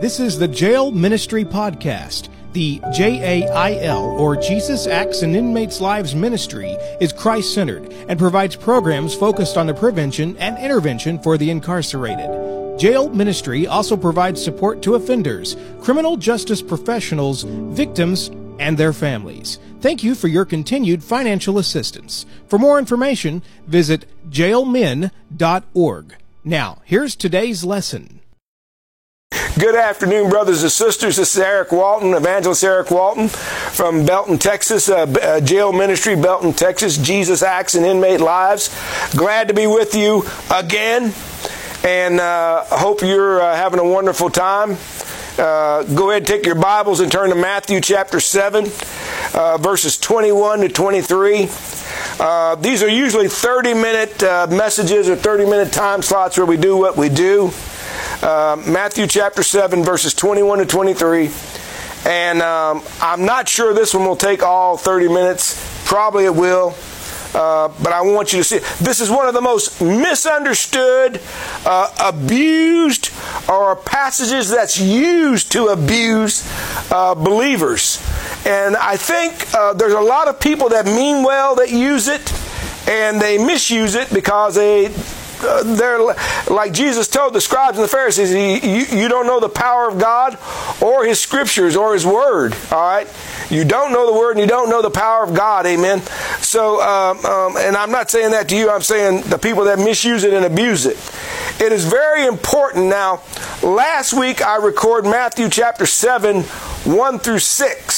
This is the Jail Ministry Podcast. The JAIL, or Jesus Acts in Inmates' Lives Ministry, is Christ centered and provides programs focused on the prevention and intervention for the incarcerated. Jail Ministry also provides support to offenders, criminal justice professionals, victims, and their families. Thank you for your continued financial assistance. For more information, visit jailmin.org. Now, here's today's lesson. Good afternoon, brothers and sisters. This is Eric Walton, Evangelist Eric Walton from Belton, Texas, uh, uh, Jail Ministry, Belton, Texas. Jesus Acts in Inmate Lives. Glad to be with you again, and uh, hope you're uh, having a wonderful time. Uh, go ahead and take your Bibles and turn to Matthew chapter 7, uh, verses 21 to 23. Uh, these are usually 30 minute uh, messages or 30 minute time slots where we do what we do uh, Matthew chapter 7, verses 21 to 23. And um, I'm not sure this one will take all 30 minutes. Probably it will. Uh, but I want you to see this is one of the most misunderstood, uh, abused, or passages that's used to abuse uh, believers. And I think uh, there's a lot of people that mean well that use it, and they misuse it because they they're like Jesus told the scribes and the Pharisees, you, you don't know the power of God or His scriptures or His word. All right, you don't know the word and you don't know the power of God. Amen. So, um, um, and I'm not saying that to you. I'm saying the people that misuse it and abuse it. It is very important. Now, last week I recorded Matthew chapter seven, one through six.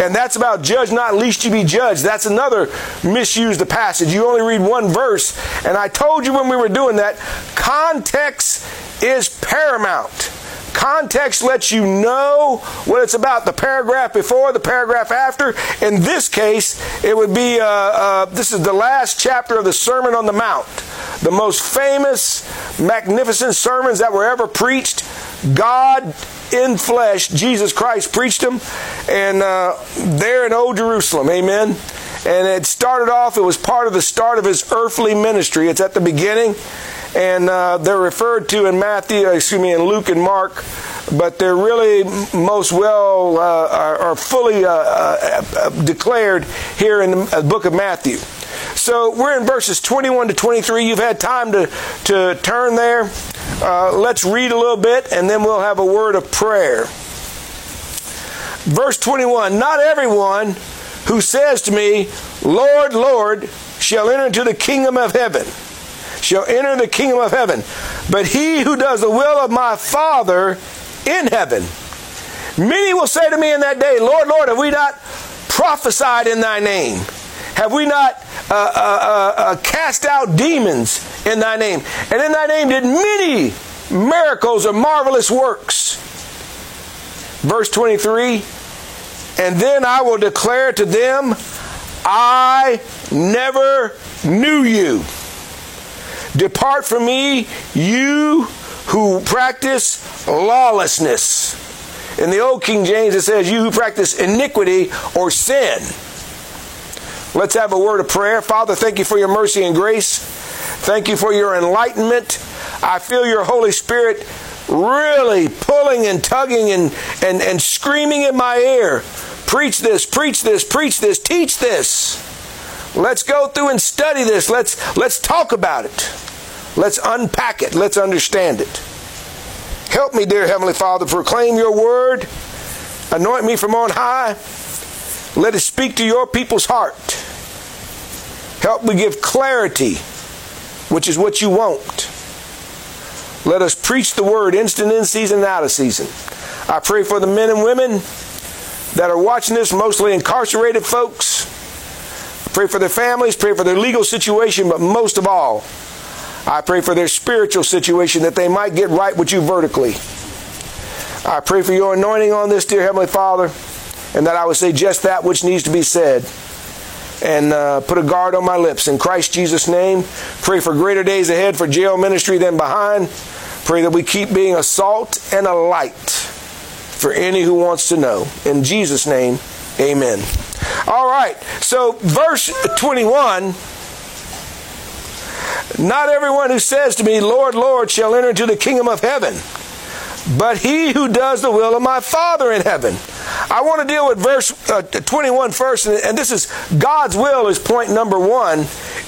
And that's about judge not least you be judged. That's another misused passage. You only read one verse. And I told you when we were doing that, context is paramount. Context lets you know what it's about. The paragraph before, the paragraph after. In this case, it would be uh, uh, this is the last chapter of the Sermon on the Mount, the most famous, magnificent sermons that were ever preached. God in flesh, Jesus Christ preached them, and uh, there in Old Jerusalem, amen. And it started off, it was part of the start of his earthly ministry. It's at the beginning, and uh, they're referred to in Matthew, excuse me, in Luke and Mark, but they're really most well, uh, are, are, fully uh, uh, uh, declared here in the book of Matthew. So we're in verses 21 to 23. You've had time to, to turn there. Uh, let's read a little bit and then we'll have a word of prayer. Verse 21 Not everyone who says to me, Lord, Lord, shall enter into the kingdom of heaven, shall enter the kingdom of heaven, but he who does the will of my Father in heaven. Many will say to me in that day, Lord, Lord, have we not prophesied in thy name? Have we not uh, uh, uh, uh, cast out demons in thy name? And in thy name did many miracles or marvelous works. Verse 23 And then I will declare to them, I never knew you. Depart from me, you who practice lawlessness. In the Old King James, it says, You who practice iniquity or sin. Let's have a word of prayer. Father, thank you for your mercy and grace. Thank you for your enlightenment. I feel your Holy Spirit really pulling and tugging and, and, and screaming in my ear. Preach this, preach this, preach this, teach this. Let's go through and study this. Let's, let's talk about it. Let's unpack it. Let's understand it. Help me, dear Heavenly Father, proclaim your word. Anoint me from on high. Let it speak to your people's heart. Help me give clarity, which is what you want. Let us preach the word instant in season and out of season. I pray for the men and women that are watching this, mostly incarcerated folks. Pray for their families, pray for their legal situation, but most of all, I pray for their spiritual situation that they might get right with you vertically. I pray for your anointing on this, dear Heavenly Father and that I would say just that which needs to be said and uh, put a guard on my lips. In Christ Jesus' name, pray for greater days ahead for jail ministry than behind. Pray that we keep being a salt and a light for any who wants to know. In Jesus' name, amen. All right, so verse 21 Not everyone who says to me, Lord, Lord, shall enter into the kingdom of heaven but he who does the will of my Father in heaven. I want to deal with verse uh, 21 first, and, this is God's will is point number one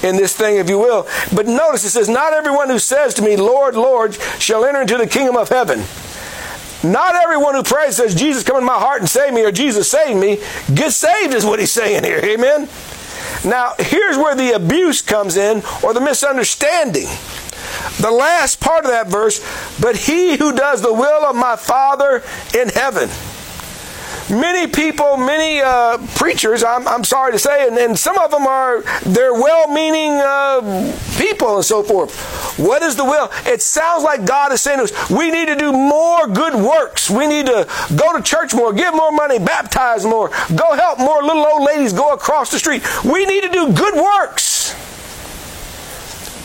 in this thing, if you will. But notice it says, Not everyone who says to me, Lord, Lord, shall enter into the kingdom of heaven. Not everyone who prays says, Jesus, come in my heart and save me, or Jesus, save me. Get saved is what he's saying here. Amen? Now, here's where the abuse comes in, or the misunderstanding. The last part of that verse, but he who does the will of my Father in heaven. Many people, many uh, preachers, I'm, I'm, sorry to say, and, and, some of them are, they're well-meaning uh, people and so forth. What is the will? It sounds like God is saying to us, we need to do more good works. We need to go to church more, give more money, baptize more, go help more little old ladies go across the street. We need to do good works.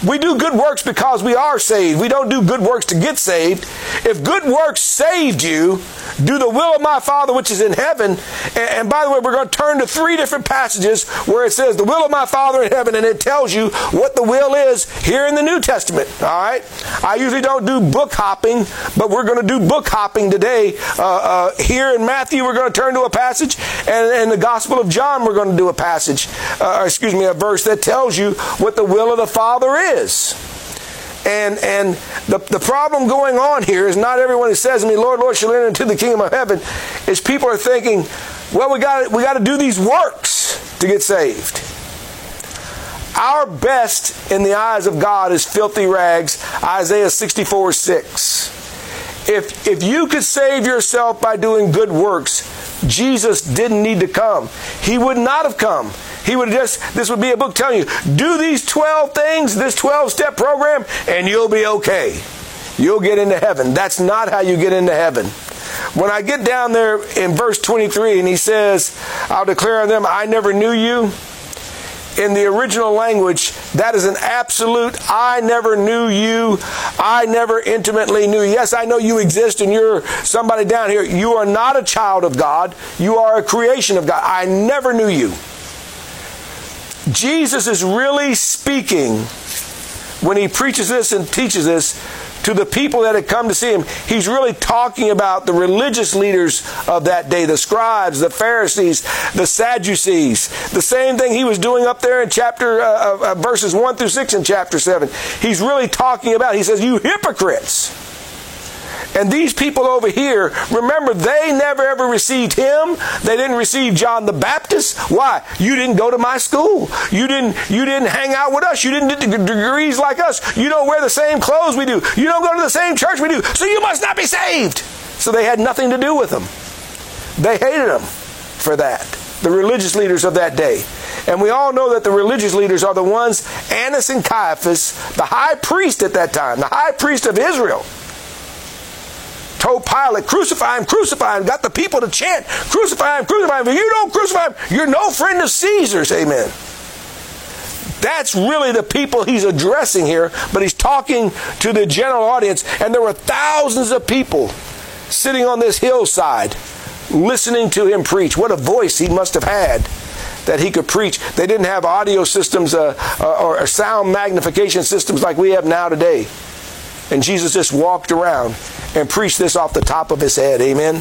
We do good works because we are saved. We don't do good works to get saved. If good works saved you, do the will of my Father which is in heaven. And, and, by the way, we're going to turn to three different passages where it says the will of my Father in heaven, and it tells you what the will is here in the New Testament. All right? I usually don't do book hopping, but we're going to do book hopping today. Uh, uh, here in Matthew, we're going to turn to a passage, and in the Gospel of John, we're going to do a passage, uh, excuse me, a verse that tells you what the will of the Father is. And and the, the problem going on here is not everyone who says to me, Lord, Lord, shall enter into the kingdom of heaven, is people are thinking, well, we got we got to do these works to get saved. Our best in the eyes of God is filthy rags, Isaiah 64 6. If, if you could save yourself by doing good works, Jesus didn't need to come. He would not have come he would just, this would be a book telling you, do these 12 things, this 12 step program, and you'll be okay. You'll get into heaven. That's not how you get into heaven. When I get down there in verse 23 and he says, I'll declare on them, I never knew you. In the original language, that is an absolute, I never knew you. I never intimately knew. Yes, I know you exist and you're somebody down here. You are not a child of God. You are a creation of God. I never knew you. Jesus is really speaking when he preaches this and teaches this to the people that had come to see him. He's really talking about the religious leaders of that day, the scribes, the Pharisees, the Sadducees. The same thing he was doing up there in chapter uh, uh, uh verses 1 through 6 in chapter 7. He's really talking about, he says, you hypocrites. And these people over here, remember, they never ever received him. They didn't receive John the Baptist. Why? You didn't go to my school. You didn't, you didn't hang out with us. You didn't get degrees like us. You don't wear the same clothes we do. You don't go to the same church we do. So you must not be saved. So they had nothing to do with them. They hated them for that. The religious leaders of that day. And we all know that the religious leaders are the ones, Annas and Caiaphas, the high priest at that time, the high priest of Israel told Pilate, crucify him, crucify him, got the people to chant, crucify him, crucify him. If you don't crucify him, you're no friend of Caesar's. Amen. That's really the people he's addressing here, but he's talking to the general audience, and there were thousands of people sitting on this hillside listening to him preach. What a voice he must have had that he could preach. They didn't have audio systems uh, uh or sound magnification systems like we have now today. And Jesus just walked around and preach this off the top of his head. Amen.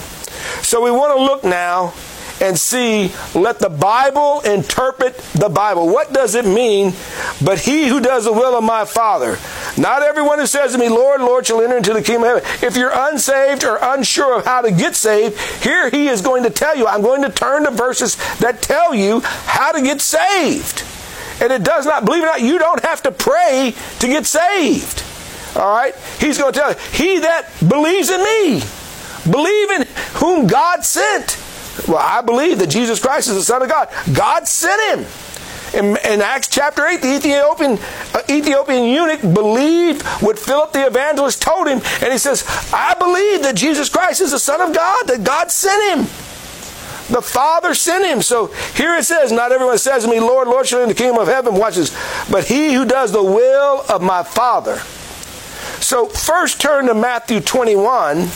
So we want to look now and see, let the Bible interpret the Bible. What does it mean? But he who does the will of my Father. Not everyone who says to me, Lord, Lord, shall enter into the kingdom of heaven. If you're unsaved or unsure of how to get saved, here he is going to tell you. I'm going to turn to verses that tell you how to get saved. And it does not, believe it or not, you don't have to pray to get saved. All right? He's going to tell you, he that believes in me, believe in whom God sent. Well, I believe that Jesus Christ is the Son of God. God sent him. In, in Acts chapter 8, the Ethiopian, uh, Ethiopian eunuch believed what Philip the evangelist told him, and he says, I believe that Jesus Christ is the Son of God, that God sent him. The Father sent him. So here it says, Not everyone says to me, Lord, Lord, shall in the kingdom of heaven. Watch this. But he who does the will of my Father so, first turn to Matthew 21.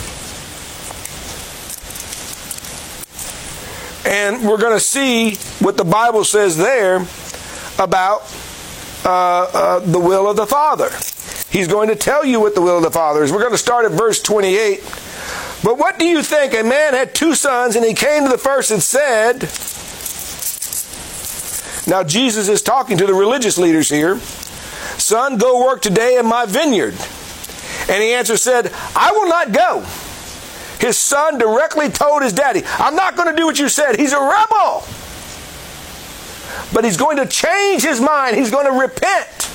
And we're going to see what the Bible says there about uh, uh, the will of the Father. He's going to tell you what the will of the Father is. We're going to start at verse 28. But what do you think? A man had two sons, and he came to the first and said, Now Jesus is talking to the religious leaders here, Son, go work today in my vineyard. And he answered, said, I will not go. His son directly told his daddy, I'm not going to do what you said. He's a rebel. But he's going to change his mind. He's going to repent.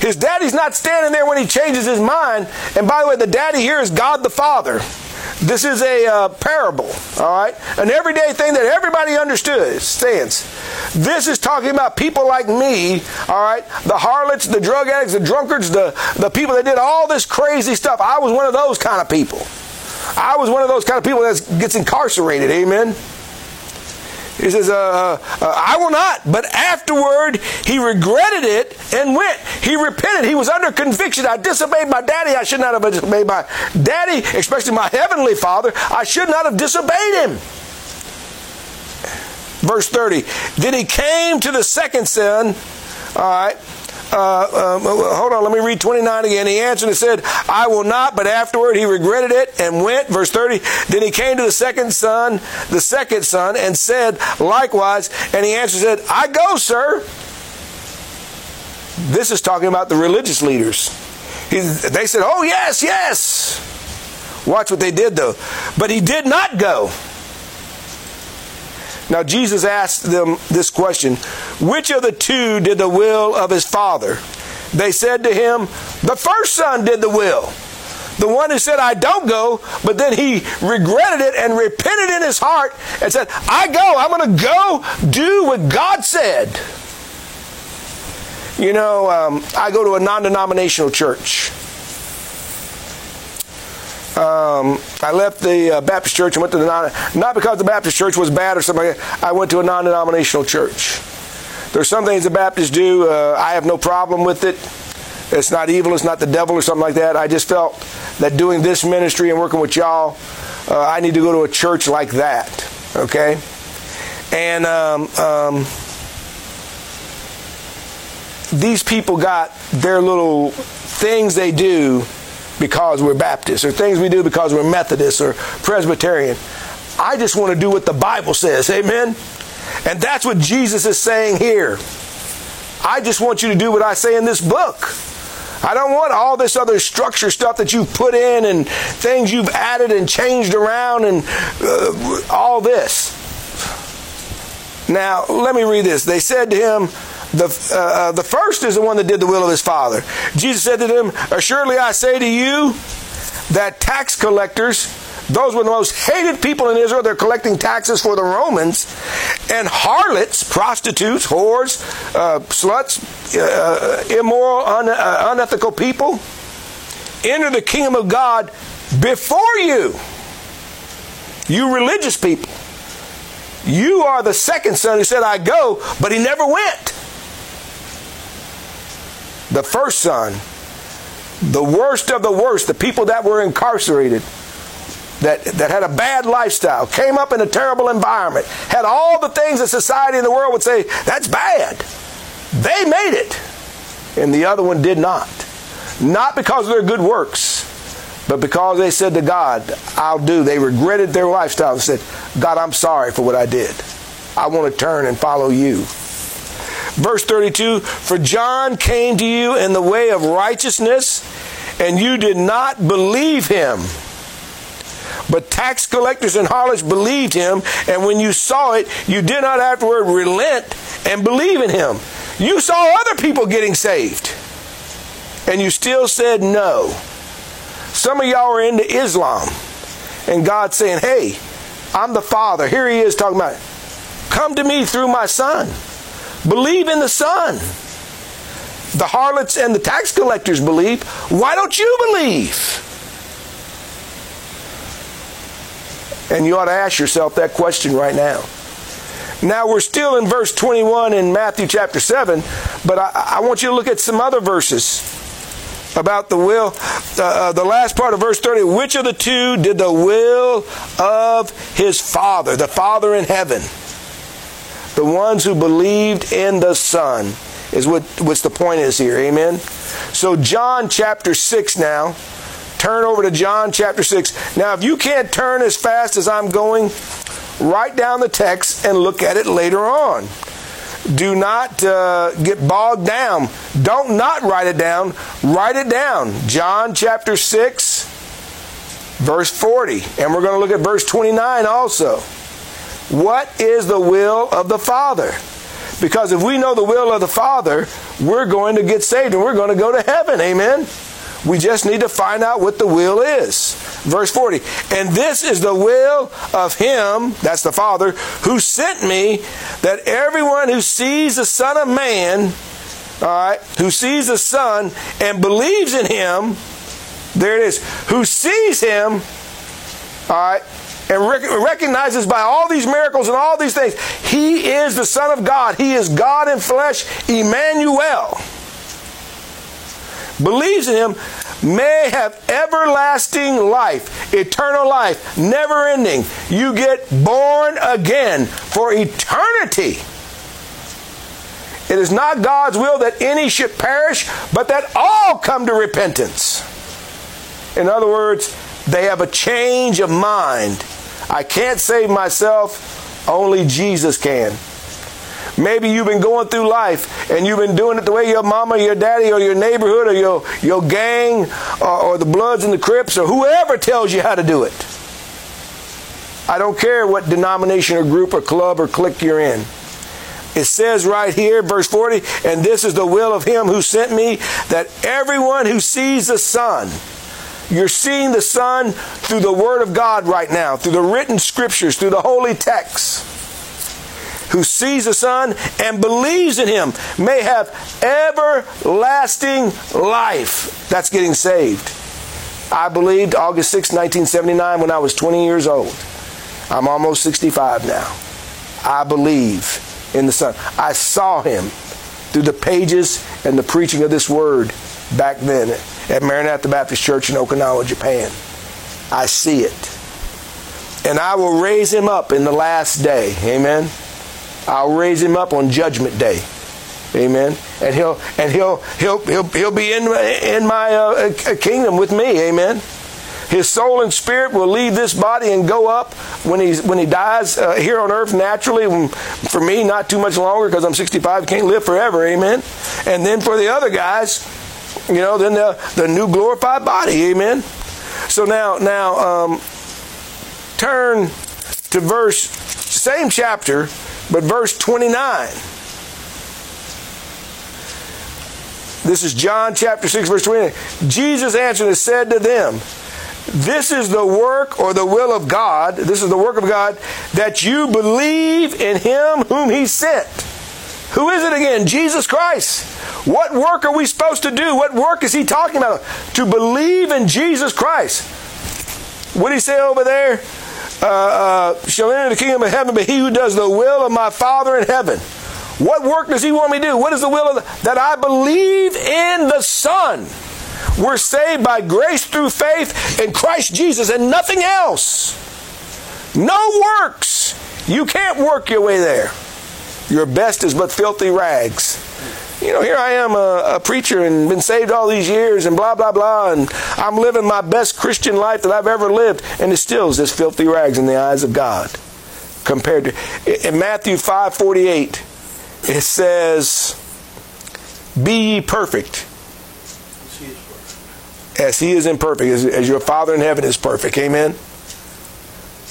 His daddy's not standing there when he changes his mind. And by the way, the daddy here is God the Father. This is a uh, parable, all right? An everyday thing that everybody understands. This is talking about people like me, all right? The harlots, the drug addicts, the drunkards, the, the people that did all this crazy stuff. I was one of those kind of people. I was one of those kind of people that gets incarcerated, amen? He says, uh, uh, uh, I will not. But afterward, he regretted it and went. He repented. He was under conviction. I disobeyed my daddy. I should not have disobeyed my daddy, especially my heavenly father. I should not have disobeyed him. Verse 30. Then he came to the second son. All right uh, um, hold on, let me read 29 again. He answered and said, I will not, but afterward he regretted it and went. Verse 30. Then he came to the second son, the second son, and said likewise. And he answered and said, I go, sir. This is talking about the religious leaders. He, they said, Oh, yes, yes. Watch what they did, though. But he did not go. Now, Jesus asked them this question Which of the two did the will of his father? They said to him, The first son did the will. The one who said, I don't go, but then he regretted it and repented in his heart and said, I go, I'm going to go do what God said. You know, um, I go to a non denominational church. Um, I left the uh, Baptist church and went to the non, not because the Baptist church was bad or something. I went to a non-denominational church. There's some things the Baptists do. Uh, I have no problem with it. It's not evil. It's not the devil or something like that. I just felt that doing this ministry and working with y'all, uh, I need to go to a church like that. Okay, and um, um, these people got their little things they do because we're Baptists or things we do because we're Methodist or Presbyterian. I just want to do what the Bible says. Amen? And that's what Jesus is saying here. I just want you to do what I say in this book. I don't want all this other structure stuff that you've put in and things you've added and changed around and uh, all this. Now, let me read this. They said to him, the, uh, uh, the first is the one that did the will of his father. Jesus said to them, Assuredly I say to you that tax collectors, those were the most hated people in Israel. They're collecting taxes for the Romans. And harlots, prostitutes, whores, uh, sluts, uh, immoral, un- uh, unethical people enter the kingdom of God before you. You religious people. You are the second son who said, I go, but he never went the first son, the worst of the worst, the people that were incarcerated, that, that had a bad lifestyle, came up in a terrible environment, had all the things that society in the world would say, that's bad. They made it. And the other one did not. Not because of their good works, but because they said to God, I'll do. They regretted their lifestyle and said, God, I'm sorry for what I did. I want to turn and follow you. Verse 32 For John came to you in the way of righteousness, and you did not believe him. But tax collectors and harlots believed him, and when you saw it, you did not afterward relent and believe in him. You saw other people getting saved, and you still said no. Some of y'all are into Islam, and God's saying, Hey, I'm the Father. Here he is talking about, Come to me through my Son. Believe in the Son. The harlots and the tax collectors believe. Why don't you believe? And you ought to ask yourself that question right now. Now, we're still in verse 21 in Matthew chapter 7, but I, I want you to look at some other verses about the will. Uh, uh, the last part of verse 30 which of the two did the will of his Father, the Father in heaven? The ones who believed in the Son is what what's the point is here. Amen. So John chapter 6 now turn over to John chapter 6. Now, if you can't turn as fast as I'm going, write down the text and look at it later on. Do not uh, get bogged down. Don't not write it down. Write it down. John chapter 6, verse 40. And we're going to look at verse 29 also. What is the will of the Father? Because if we know the will of the Father, we're going to get saved and we're going to go to heaven. Amen. We just need to find out what the will is. Verse 40. And this is the will of him, that's the Father, who sent me, that everyone who sees the Son of Man, all right, who sees the Son and believes in him, there it is, who sees him, all right, and rec- recognizes by all these miracles and all these things, he is the Son of God. He is God in flesh, Emmanuel believes in him may have everlasting life, eternal life, never ending. You get born again for eternity. It is not God's will that any should perish, but that all come to repentance. In other words, they have a change of mind. I can't save myself, only Jesus can. Maybe you've been going through life and you've been doing it the way your mama, your daddy, or your neighborhood, or your, your gang, or, or the Bloods and the Crips, or whoever tells you how to do it. I don't care what denomination or group or club or clique you're in. It says right here, verse 40, and this is the will of him who sent me, that everyone who sees the Son, you're seeing the Son through the Word of God right now, through the written scriptures, through the holy texts who sees the Son and believes in him may have everlasting life. That's getting saved. I believed August 6, 1979, when I was 20 years old. I'm almost 65 now. I believe in the Son. I saw him through the pages and the preaching of this word back then at Maranatha Baptist Church in Okinawa, Japan. I see it. And I will raise him up in the last day. Amen. I'll raise him up on judgment day. Amen. And he'll and he'll he'll he'll, he'll be in in my uh, kingdom with me. Amen. His soul and spirit will leave this body and go up when he's when he dies uh, here on earth naturally. For me, not too much longer because I'm 65, can't live forever. Amen. And then for the other guys, you know, then the the new glorified body. Amen. So now now um, turn to verse same chapter but verse 29. This is John chapter 6, verse 29. Jesus answered and said to them, This is the work or the will of God, this is the work of God, that you believe in him whom he sent. Who is it again? Jesus Christ. What work are we supposed to do? What work is he talking about? To believe in Jesus Christ. What did he say over there? uh, uh, shall enter the kingdom of heaven, but he who does the will of my Father in heaven. What work does he want me to do? What is the will of the, that I believe in the Son? We're saved by grace through faith in Christ Jesus and nothing else. No works. You can't work your way there. Your best is but filthy rags you know, here I am, a, a, preacher and been saved all these years and blah, blah, blah, and I'm living my best Christian life that I've ever lived, and it still is just filthy rags in the eyes of God. Compared to, in Matthew 5 48, it says, Be ye perfect. As he is imperfect, as, as your Father in heaven is perfect. Amen.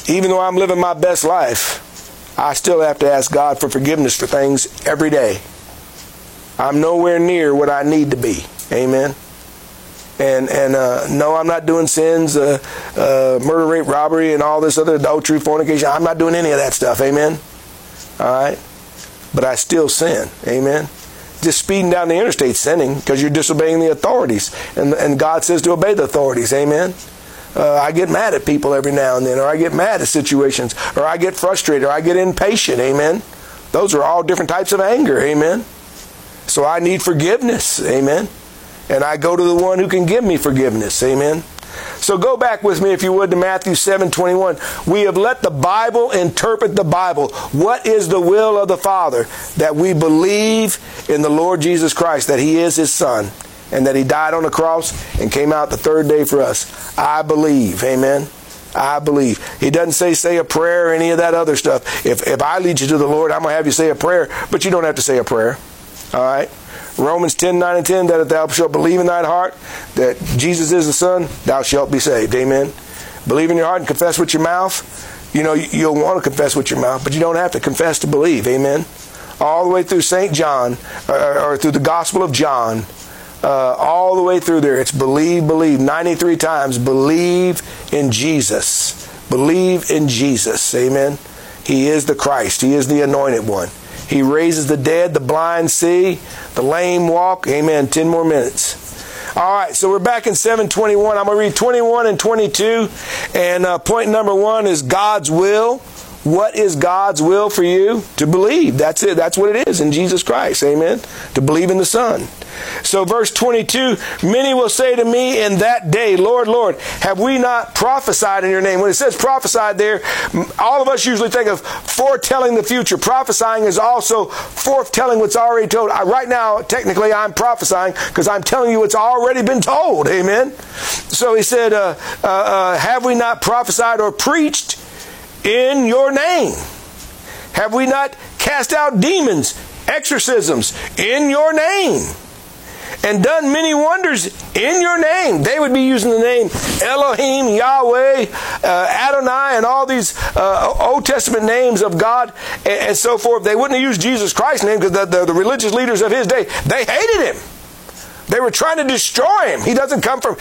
Even though I'm living my best life, I still have to ask God for forgiveness for things every day. I'm nowhere near what I need to be. Amen. And and uh, no, I'm not doing sins, uh, uh, murder, rape, robbery, and all this other adultery, fornication. I'm not doing any of that stuff. Amen. All right. But I still sin. Amen. Just speeding down the interstate sinning because you're disobeying the authorities, and and God says to obey the authorities. Amen. Uh, I get mad at people every now and then, or I get mad at situations, or I get frustrated, or I get impatient. Amen. Those are all different types of anger. Amen. So I need forgiveness. Amen. And I go to the one who can give me forgiveness. Amen. So go back with me, if you would, to Matthew 7 21. We have let the Bible interpret the Bible. What is the will of the Father? That we believe in the Lord Jesus Christ, that He is His Son, and that he died on the cross and came out the third day for us. I believe. Amen. I believe. He doesn't say say a prayer or any of that other stuff. If, if I lead you to the Lord, I'm going to have you say a prayer, but you don't have to say a prayer. All right? Romans 10, 9 and 10, that if thou shalt believe in thine heart that Jesus is the Son, thou shalt be saved. Amen. Believe in your heart and confess with your mouth. You know, you'll want to confess with your mouth, but you don't have to confess to believe. Amen. All the way through St. John, or, or through the Gospel of John, uh, all the way through there. It's believe, believe. 93 times. Believe in Jesus. Believe in Jesus. Amen. He is the Christ. He is the anointed one. He raises the dead, the blind see, the lame walk. Amen. 10 more minutes. All right, so we're back in 721. I'm going to read 21 and 22. And uh, point number one is God's will. What is God's will for you? To believe. That's it. That's what it is in Jesus Christ. Amen. To believe in the Son. So, verse 22 Many will say to me in that day, Lord, Lord, have we not prophesied in your name? When it says prophesied there, all of us usually think of foretelling the future. Prophesying is also foretelling what's already told. I, right now, technically, I'm prophesying because I'm telling you what's already been told. Amen. So he said, uh, uh, uh, Have we not prophesied or preached? in your name? Have we not cast out demons, exorcisms in your name? And done many wonders in your name. They would be using the name Elohim, Yahweh, uh, Adonai, and all these uh, Old Testament names of God and, and, so forth. They wouldn't have used Jesus Christ's name because the, the, the religious leaders of his day, they hated him. They were trying to destroy him. He doesn't come from,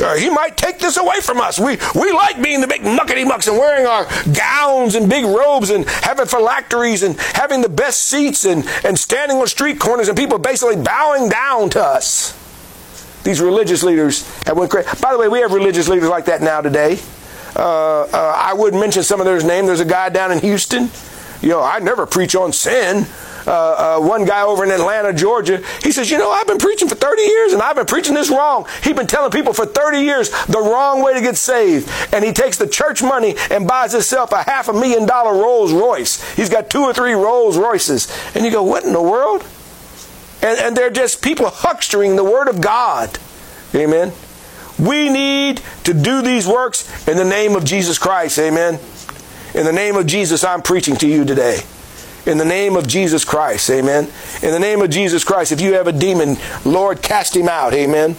uh, he might take this away from us. We, we like being the big muckety mucks and wearing our gowns and big robes and having phylacteries and having the best seats and, and standing on street corners and people basically bowing down to us. These religious leaders have went crazy. By the way, we have religious leaders like that now today. Uh, uh, I would mention some of their names. There's a guy down in Houston. You know, I never preach on sin uh, uh, one guy over in Atlanta, Georgia, he says, You know, I've been preaching for 30 years and I've been preaching this wrong. He's been telling people for 30 years the wrong way to get saved. And he takes the church money and buys himself a half a million dollar Rolls Royce. He's got two or three Rolls Royces. And you go, What in the world? And, and they're just people huckstering the Word of God. Amen. We need to do these works in the name of Jesus Christ. Amen. In the name of Jesus, I'm preaching to you today. In the name of Jesus Christ, amen. In the name of Jesus Christ, if you have a demon, Lord, cast him out, amen.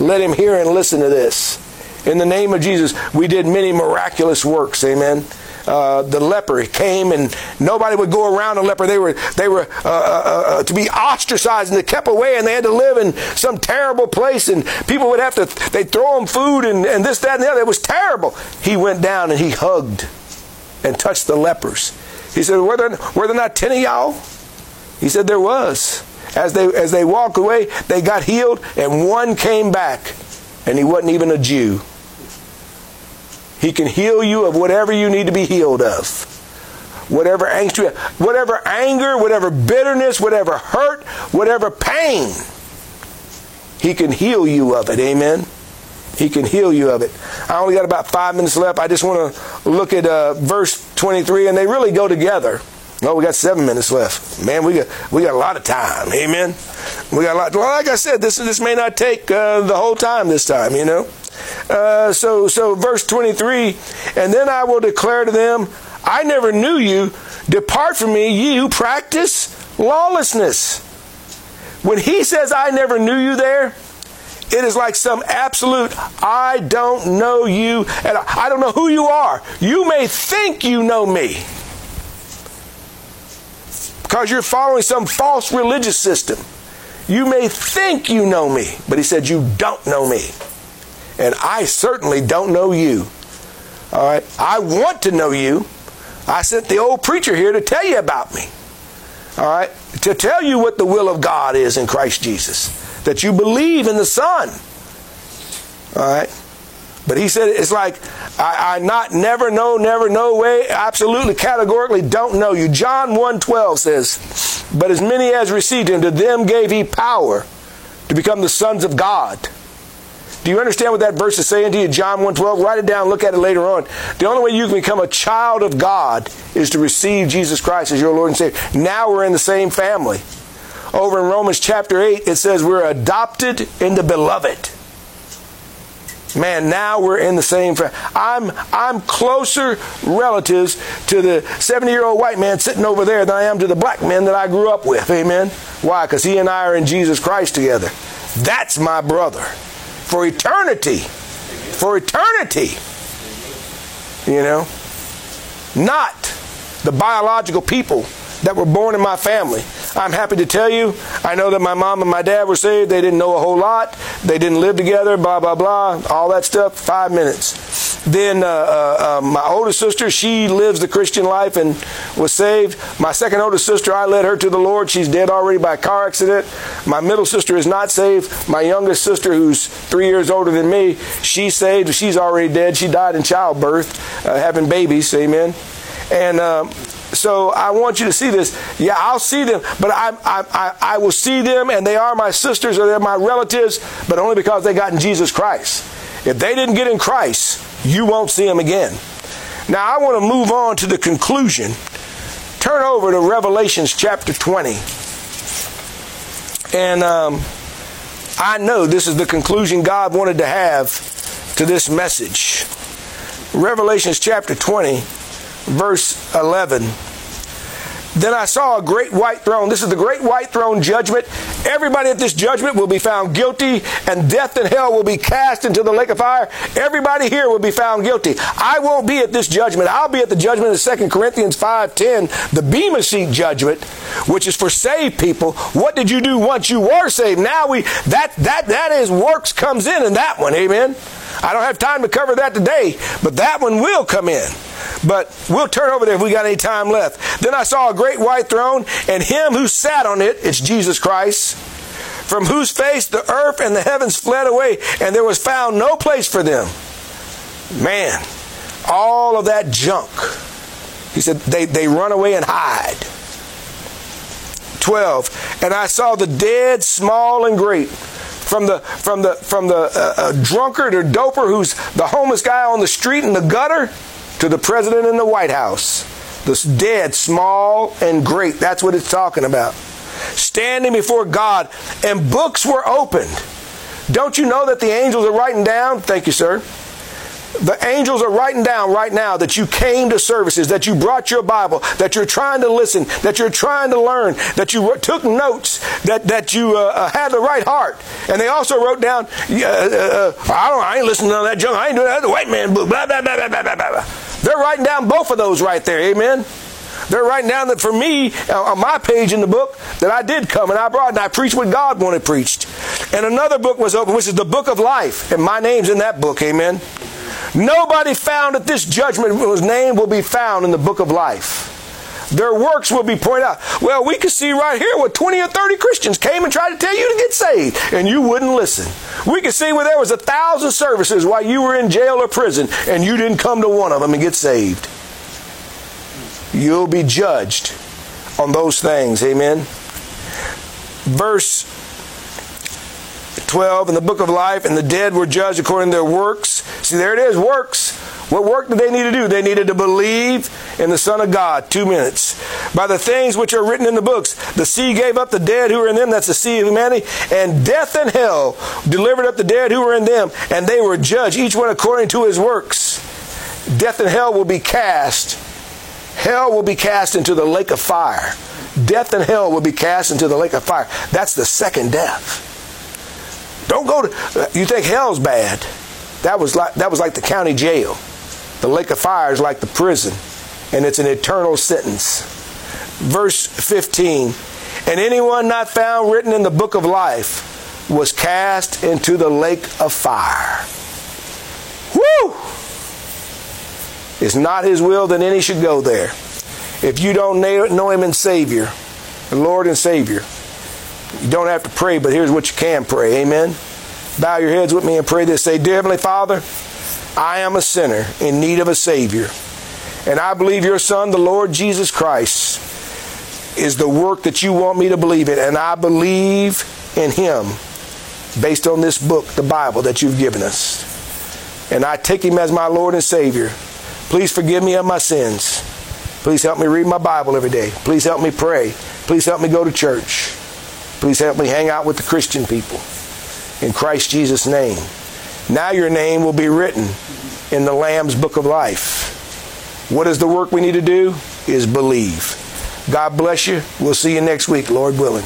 Let him hear and listen to this. In the name of Jesus, we did many miraculous works, amen. Uh, the leper came and nobody would go around a leper. They were they were uh, uh, uh, to be ostracized and they kept away and they had to live in some terrible place and people would have to they throw them food and, and this that and the other. It was terrible. He went down and he hugged and touched the lepers he said, were there, were there not ten of y'all? He said, there was. As they, as they walked away, they got healed, and one came back, and he wasn't even a Jew. He can heal you of whatever you need to be healed of. Whatever angst whatever anger, whatever bitterness, whatever hurt, whatever pain, he can heal you of it. Amen. He can heal you of it. I only got about five minutes left. I just want to look at uh, verse 23, and they really go together. Oh, we got seven minutes left. Man, we got we got a lot of time. Amen. We got a lot. Like I said, this this may not take uh, the whole time this time. You know. Uh, so so verse 23, and then I will declare to them, I never knew you. Depart from me, ye who practice lawlessness. When he says, I never knew you there, it is like some absolute, I don't know you, and I don't know who you are. You may think you know me because you're following some false religious system. You may think you know me, but he said, You don't know me. And I certainly don't know you. All right? I want to know you. I sent the old preacher here to tell you about me. All right? To tell you what the will of God is in Christ Jesus that you believe in the Son. All right? But he said it's like I, I, not never know, never know way, absolutely categorically don't know you. John 1.12 says, But as many as received him, to them gave he power to become the sons of God. Do you understand what that verse is saying to you? John 1.12. Write it down, look at it later on. The only way you can become a child of God is to receive Jesus Christ as your Lord and Savior. Now we're in the same family. Over in Romans chapter 8, it says we're adopted in the beloved. Man, now we're in the same. I'm I'm closer relatives to the 70 year old white man sitting over there than I am to the black man that I grew up with. Amen. Why? Because he and I are in Jesus Christ together. That's my brother for eternity. For eternity. You know, not the biological people that were born in my family. I'm happy to tell you, I know that my mom and my dad were saved. They didn't know a whole lot. They didn't live together, blah, blah, blah, all that stuff, five minutes. Then uh, uh, uh, my oldest sister, she lives the Christian life and was saved. My second oldest sister, I led her to the Lord. She's dead already by car accident. My middle sister is not saved. My youngest sister, who's three years older than me, she's saved. She's already dead. She died in childbirth, uh, having babies. Amen. And um, so I want you to see this. Yeah, I'll see them, but I, I, I, will see them, and they are my sisters or they're my relatives, but only because they got in Jesus Christ. If they didn't get in Christ, you won't see them again. Now I want to move on to the conclusion. Turn over to Revelations chapter 20. And um, I know this is the conclusion God wanted to have to this message. Revelations chapter 20 verse 11. Then I saw a great white throne. This is the great white throne judgment. Everybody at this judgment will be found guilty, and death and hell will be cast into the lake of fire. Everybody here will be found guilty. I won't be at this judgment. I'll be at the judgment of 2 Corinthians 5.10, the Bema Seat judgment, which is for saved people. What did you do once you were saved? Now we that that that is works comes in in that one. Amen. I don't have time to cover that today, but that one will come in. But we'll turn over there if we got any time left. Then I saw a great white throne, and him who sat on it, it's Jesus Christ, from whose face the earth and the heavens fled away, and there was found no place for them. Man, all of that junk. He said they, they run away and hide. 12. And I saw the dead, small and great from the from the from the uh, uh, drunkard or doper who's the homeless guy on the street in the gutter to the president in the White House. The dead, small and great. That's what it's talking about. Standing before God, and books were opened. Don't you know that the angels are writing down? Thank you, sir. The angels are writing down right now that you came to services, that you brought your Bible, that you're trying to listen, that you're trying to learn, that you took notes, that, that you uh, uh, had the right heart. And they also wrote down, uh, uh, I, don't, I ain't listening to that junk. I ain't doing that. The white man book, blah, blah, blah, blah, blah, blah. They're writing down both of those right there. Amen. They're writing down that for me, uh, on my page in the book, that I did come and I brought and I preached what God wanted preached. And another book was open, which is the book of life. And my name's in that book. Amen. Nobody found at this judgment whose name will be found in the book of life. Their works will be pointed out. Well, we can see right here where 20 or 30 Christians came and tried to tell you to get saved, and you wouldn't listen. We can see where there was a thousand services while you were in jail or prison, and you didn't come to one of them and get saved. You'll be judged on those things. Amen. Verse 12 in the book of life, and the dead were judged according to their works. See, there it is works. What work did they need to do? They needed to believe in the Son of God. Two minutes. By the things which are written in the books, the sea gave up the dead who were in them. That's the sea of humanity. And death and hell delivered up the dead who were in them. And they were judged, each one according to his works. Death and hell will be cast. Hell will be cast into the lake of fire. Death and hell will be cast into the lake of fire. That's the second death. Don't go to. You think hell's bad? That was like that was like the county jail. The lake of fire is like the prison, and it's an eternal sentence. Verse 15. And anyone not found written in the book of life was cast into the lake of fire. Woo! It's not his will that any should go there. If you don't know him and Savior, the Lord and Savior, you don't have to pray, but here's what you can pray. Amen. Bow your heads with me and pray this. Say, Dear Heavenly Father, I am a sinner in need of a Savior. And I believe your Son, the Lord Jesus Christ, is the work that you want me to believe in. And I believe in Him based on this book, the Bible, that you've given us. And I take Him as my Lord and Savior. Please forgive me of my sins. Please help me read my Bible every day. Please help me pray. Please help me go to church. Please help me hang out with the Christian people. In Christ Jesus' name. Now your name will be written in the Lamb's book of life. What is the work we need to do? Is believe. God bless you. We'll see you next week, Lord willing.